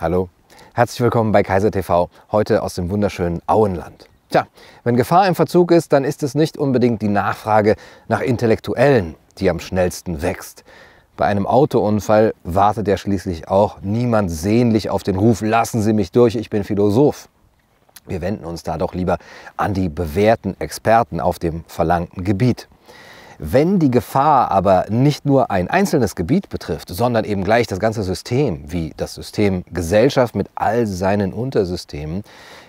Hallo, herzlich willkommen bei Kaiser TV, heute aus dem wunderschönen Auenland. Tja, wenn Gefahr im Verzug ist, dann ist es nicht unbedingt die Nachfrage nach Intellektuellen, die am schnellsten wächst. Bei einem Autounfall wartet ja schließlich auch niemand sehnlich auf den Ruf, lassen Sie mich durch, ich bin Philosoph. Wir wenden uns da doch lieber an die bewährten Experten auf dem verlangten Gebiet. Wenn die Gefahr aber nicht nur ein einzelnes Gebiet betrifft, sondern eben gleich das ganze System, wie das System Gesellschaft mit all seinen Untersystemen,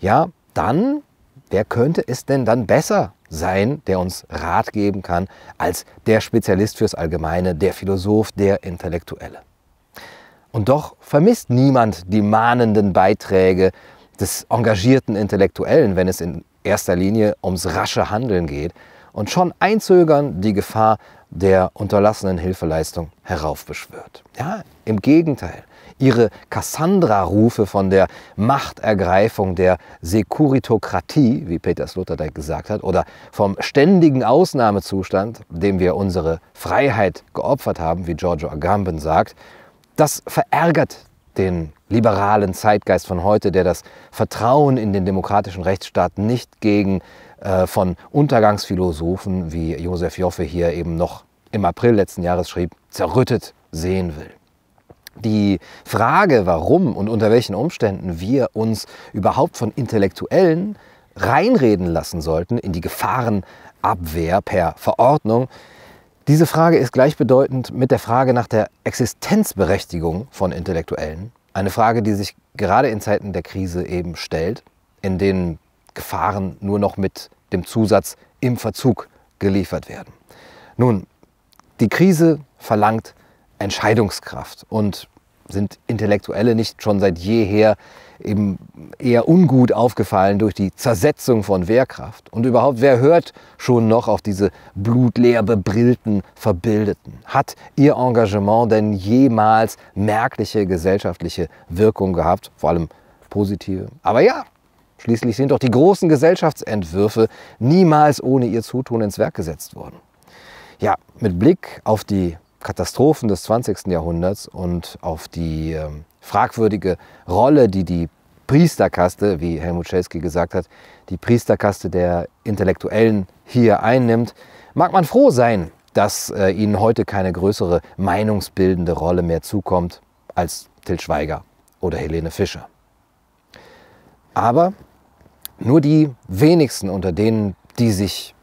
ja, dann, wer könnte es denn dann besser sein, der uns Rat geben kann, als der Spezialist fürs Allgemeine, der Philosoph, der Intellektuelle? Und doch vermisst niemand die mahnenden Beiträge des engagierten Intellektuellen, wenn es in erster Linie ums rasche Handeln geht, und schon einzögern die Gefahr der unterlassenen Hilfeleistung heraufbeschwört. Ja, im Gegenteil. Ihre Cassandra-Rufe von der Machtergreifung der Sekuritokratie, wie Peter Sloterdijk gesagt hat, oder vom ständigen Ausnahmezustand, dem wir unsere Freiheit geopfert haben, wie Giorgio Agamben sagt, das verärgert den liberalen Zeitgeist von heute, der das Vertrauen in den demokratischen Rechtsstaat nicht gegen von Untergangsphilosophen, wie Josef Joffe hier eben noch im April letzten Jahres schrieb, zerrüttet sehen will. Die Frage, warum und unter welchen Umständen wir uns überhaupt von Intellektuellen reinreden lassen sollten in die Gefahrenabwehr per Verordnung, diese Frage ist gleichbedeutend mit der Frage nach der Existenzberechtigung von Intellektuellen. Eine Frage, die sich gerade in Zeiten der Krise eben stellt, in denen Gefahren nur noch mit dem Zusatz im Verzug geliefert werden. Nun, die Krise verlangt Entscheidungskraft und sind Intellektuelle nicht schon seit jeher eben eher ungut aufgefallen durch die Zersetzung von Wehrkraft. Und überhaupt, wer hört schon noch auf diese blutleer bebrillten Verbildeten? Hat ihr Engagement denn jemals merkliche gesellschaftliche Wirkung gehabt? Vor allem positive. Aber ja, Schließlich sind doch die großen Gesellschaftsentwürfe niemals ohne ihr Zutun ins Werk gesetzt worden. Ja, mit Blick auf die Katastrophen des 20. Jahrhunderts und auf die äh, fragwürdige Rolle, die die Priesterkaste, wie Helmut Schelsky gesagt hat, die Priesterkaste der Intellektuellen hier einnimmt, mag man froh sein, dass äh, ihnen heute keine größere meinungsbildende Rolle mehr zukommt als Til Schweiger oder Helene Fischer. Aber nur die wenigsten unter denen, die sich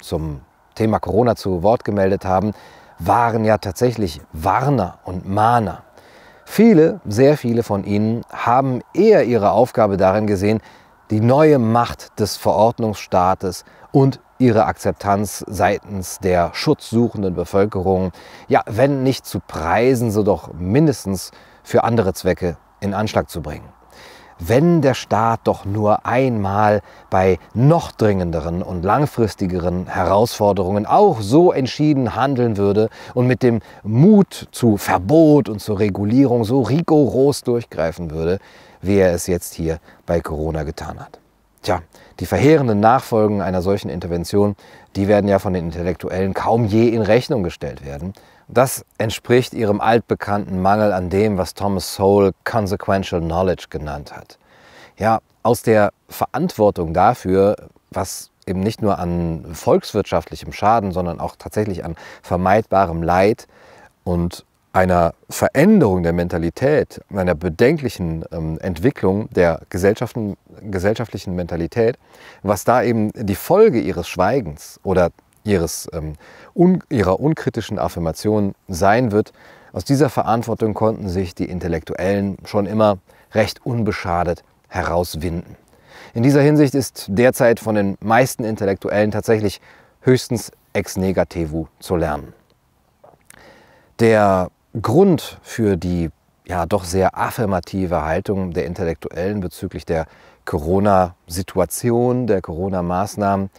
zum Thema Corona zu Wort gemeldet haben, waren ja tatsächlich Warner und Mahner. Viele, sehr viele von ihnen haben eher ihre Aufgabe darin gesehen, die neue Macht des Verordnungsstaates und ihre Akzeptanz seitens der schutzsuchenden Bevölkerung, ja, wenn nicht zu preisen, so doch mindestens für andere Zwecke in Anschlag zu bringen wenn der Staat doch nur einmal bei noch dringenderen und langfristigeren Herausforderungen auch so entschieden handeln würde und mit dem Mut zu Verbot und zur Regulierung so rigoros durchgreifen würde, wie er es jetzt hier bei Corona getan hat. Tja, die verheerenden Nachfolgen einer solchen Intervention, die werden ja von den Intellektuellen kaum je in Rechnung gestellt werden. Das entspricht ihrem altbekannten Mangel an dem, was Thomas Sowell Consequential Knowledge genannt hat. Ja, aus der Verantwortung dafür, was eben nicht nur an volkswirtschaftlichem Schaden, sondern auch tatsächlich an vermeidbarem Leid und einer Veränderung der Mentalität, einer bedenklichen ähm, Entwicklung der gesellschaftlichen Mentalität, was da eben die Folge ihres Schweigens oder ihres, ähm, un, ihrer unkritischen Affirmation sein wird. Aus dieser Verantwortung konnten sich die Intellektuellen schon immer recht unbeschadet herauswinden. In dieser Hinsicht ist derzeit von den meisten Intellektuellen tatsächlich höchstens ex negativo zu lernen. Der Grund für die ja doch sehr affirmative Haltung der Intellektuellen bezüglich der Corona-Situation, der Corona-Maßnahmen,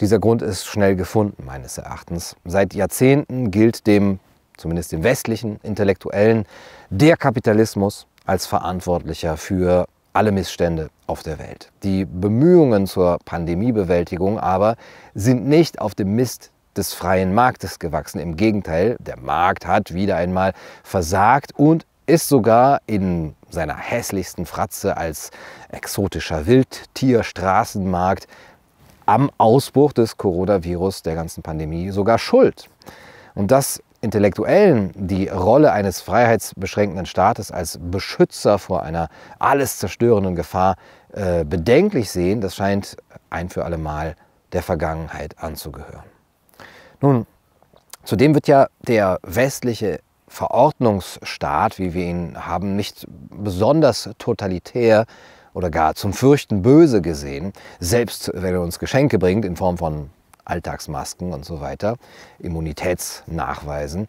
dieser Grund ist schnell gefunden, meines Erachtens. Seit Jahrzehnten gilt dem, zumindest dem westlichen Intellektuellen, der Kapitalismus als verantwortlicher für alle Missstände auf der Welt. Die Bemühungen zur Pandemiebewältigung aber sind nicht auf dem Mist des freien Marktes gewachsen. Im Gegenteil, der Markt hat wieder einmal versagt und ist sogar in seiner hässlichsten Fratze als exotischer Wildtierstraßenmarkt am Ausbruch des Coronavirus, der ganzen Pandemie, sogar schuld. Und dass Intellektuellen die Rolle eines freiheitsbeschränkenden Staates als Beschützer vor einer alles zerstörenden Gefahr äh, bedenklich sehen, das scheint ein für alle Mal der Vergangenheit anzugehören. Nun, zudem wird ja der westliche Verordnungsstaat, wie wir ihn haben, nicht besonders totalitär oder gar zum Fürchten böse gesehen, selbst wenn er uns Geschenke bringt in Form von Alltagsmasken und so weiter, Immunitätsnachweisen.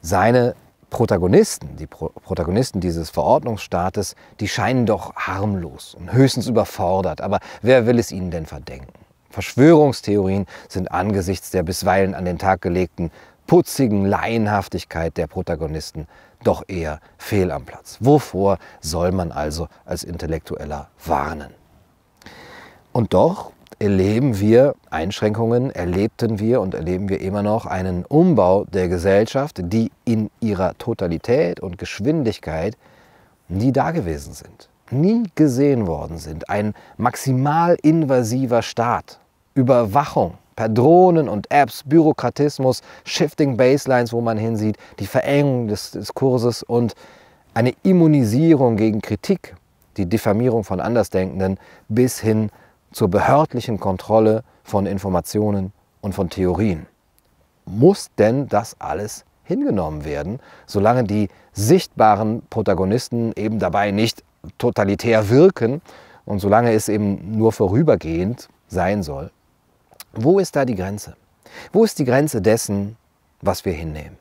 Seine Protagonisten, die Pro Protagonisten dieses Verordnungsstaates, die scheinen doch harmlos und höchstens überfordert. Aber wer will es ihnen denn verdenken? Verschwörungstheorien sind angesichts der bisweilen an den Tag gelegten putzigen Laienhaftigkeit der Protagonisten doch eher fehl am Platz. Wovor soll man also als Intellektueller warnen? Und doch erleben wir Einschränkungen, erlebten wir und erleben wir immer noch einen Umbau der Gesellschaft, die in ihrer Totalität und Geschwindigkeit nie dagewesen sind, nie gesehen worden sind. Ein maximal invasiver Staat, Überwachung per Drohnen und Apps, Bürokratismus, Shifting Baselines, wo man hinsieht, die Verengung des Diskurses und eine Immunisierung gegen Kritik, die Diffamierung von Andersdenkenden bis hin zur behördlichen Kontrolle von Informationen und von Theorien. Muss denn das alles hingenommen werden, solange die sichtbaren Protagonisten eben dabei nicht totalitär wirken und solange es eben nur vorübergehend sein soll? Wo ist da die Grenze? Wo ist die Grenze dessen, was wir hinnehmen?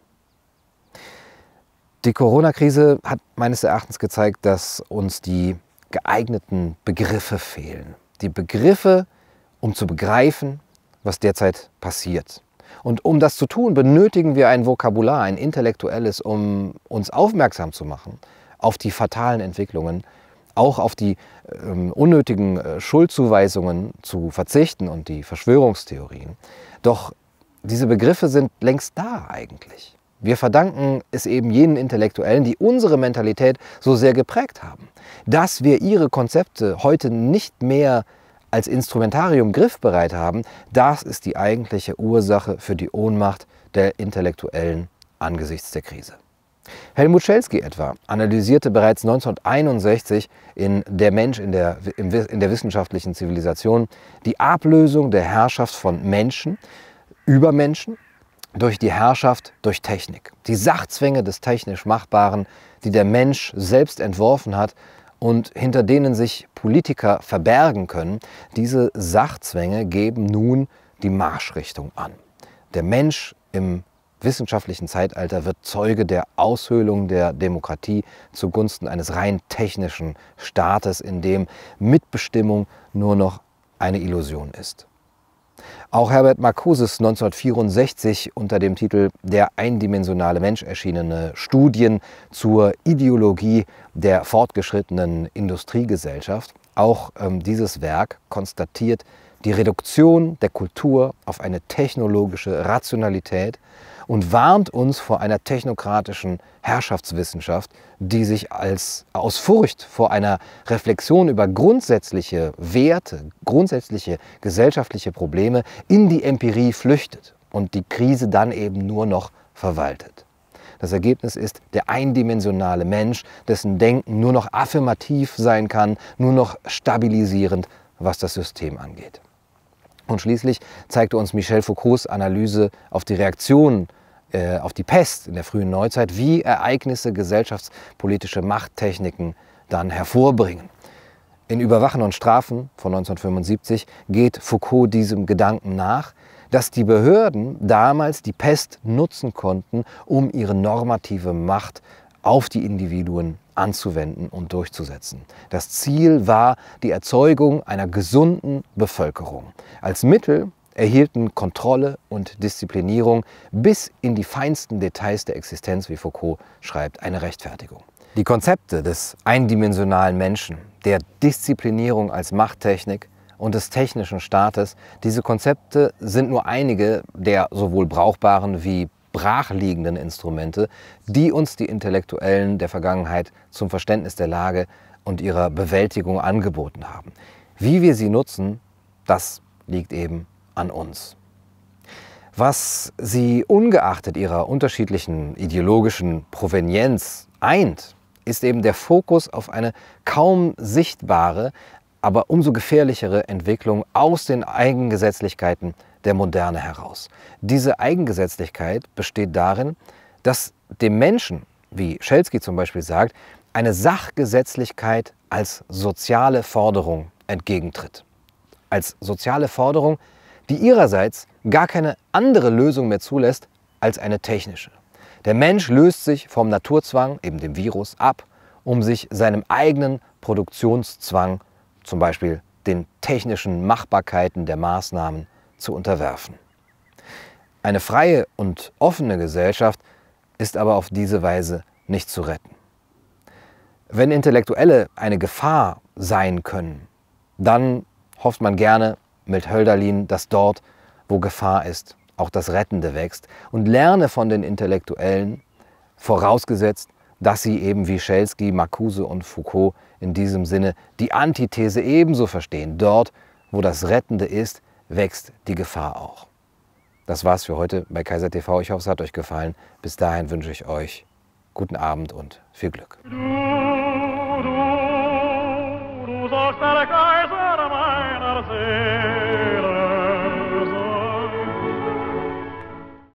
Die Corona-Krise hat meines Erachtens gezeigt, dass uns die geeigneten Begriffe fehlen. Die Begriffe, um zu begreifen, was derzeit passiert. Und um das zu tun, benötigen wir ein Vokabular, ein intellektuelles, um uns aufmerksam zu machen auf die fatalen Entwicklungen, auch auf die ähm, unnötigen äh, Schuldzuweisungen zu verzichten und die Verschwörungstheorien. Doch diese Begriffe sind längst da eigentlich. Wir verdanken es eben jenen Intellektuellen, die unsere Mentalität so sehr geprägt haben. Dass wir ihre Konzepte heute nicht mehr als Instrumentarium griffbereit haben, das ist die eigentliche Ursache für die Ohnmacht der Intellektuellen angesichts der Krise. Helmut Schelsky etwa analysierte bereits 1961 in Der Mensch in der, in der wissenschaftlichen Zivilisation die Ablösung der Herrschaft von Menschen über Menschen durch die Herrschaft durch Technik. Die Sachzwänge des technisch Machbaren, die der Mensch selbst entworfen hat und hinter denen sich Politiker verbergen können, diese Sachzwänge geben nun die Marschrichtung an. Der Mensch im wissenschaftlichen Zeitalter wird Zeuge der Aushöhlung der Demokratie zugunsten eines rein technischen Staates, in dem Mitbestimmung nur noch eine Illusion ist. Auch Herbert Marcuses 1964 unter dem Titel Der eindimensionale Mensch erschienene Studien zur Ideologie der fortgeschrittenen Industriegesellschaft, auch ähm, dieses Werk konstatiert die Reduktion der Kultur auf eine technologische Rationalität und warnt uns vor einer technokratischen Herrschaftswissenschaft, die sich als, aus Furcht vor einer Reflexion über grundsätzliche Werte, grundsätzliche gesellschaftliche Probleme in die Empirie flüchtet und die Krise dann eben nur noch verwaltet. Das Ergebnis ist der eindimensionale Mensch, dessen Denken nur noch affirmativ sein kann, nur noch stabilisierend, was das System angeht. Und schließlich zeigte uns Michel Foucaults Analyse auf die Reaktionen äh, auf die Pest in der frühen Neuzeit, wie Ereignisse gesellschaftspolitische Machttechniken dann hervorbringen. In Überwachen und Strafen von 1975 geht Foucault diesem Gedanken nach, dass die Behörden damals die Pest nutzen konnten, um ihre normative Macht auf die Individuen anzuwenden und durchzusetzen. Das Ziel war die Erzeugung einer gesunden Bevölkerung. Als Mittel erhielten Kontrolle und Disziplinierung bis in die feinsten Details der Existenz, wie Foucault schreibt, eine Rechtfertigung. Die Konzepte des eindimensionalen Menschen, der Disziplinierung als Machttechnik und des technischen Staates, diese Konzepte sind nur einige der sowohl brauchbaren wie brachliegenden Instrumente, die uns die Intellektuellen der Vergangenheit zum Verständnis der Lage und ihrer Bewältigung angeboten haben. Wie wir sie nutzen, das liegt eben an uns. Was sie ungeachtet ihrer unterschiedlichen ideologischen Provenienz eint, ist eben der Fokus auf eine kaum sichtbare, aber umso gefährlichere Entwicklung aus den Eigengesetzlichkeiten der Moderne heraus. Diese Eigengesetzlichkeit besteht darin, dass dem Menschen, wie Schelsky zum Beispiel sagt, eine Sachgesetzlichkeit als soziale Forderung entgegentritt. Als soziale Forderung, die ihrerseits gar keine andere Lösung mehr zulässt als eine technische. Der Mensch löst sich vom Naturzwang, eben dem Virus, ab, um sich seinem eigenen Produktionszwang, zum Beispiel den technischen Machbarkeiten der Maßnahmen, zu unterwerfen. Eine freie und offene Gesellschaft ist aber auf diese Weise nicht zu retten. Wenn Intellektuelle eine Gefahr sein können, dann hofft man gerne mit Hölderlin, dass dort, wo Gefahr ist, auch das Rettende wächst und lerne von den Intellektuellen, vorausgesetzt, dass sie eben wie Schelsky, Marcuse und Foucault in diesem Sinne die Antithese ebenso verstehen. Dort, wo das Rettende ist, wächst die Gefahr auch. Das war's für heute bei Kaiser TV. Ich hoffe, es hat euch gefallen. Bis dahin wünsche ich euch guten Abend und viel Glück. Du, du, du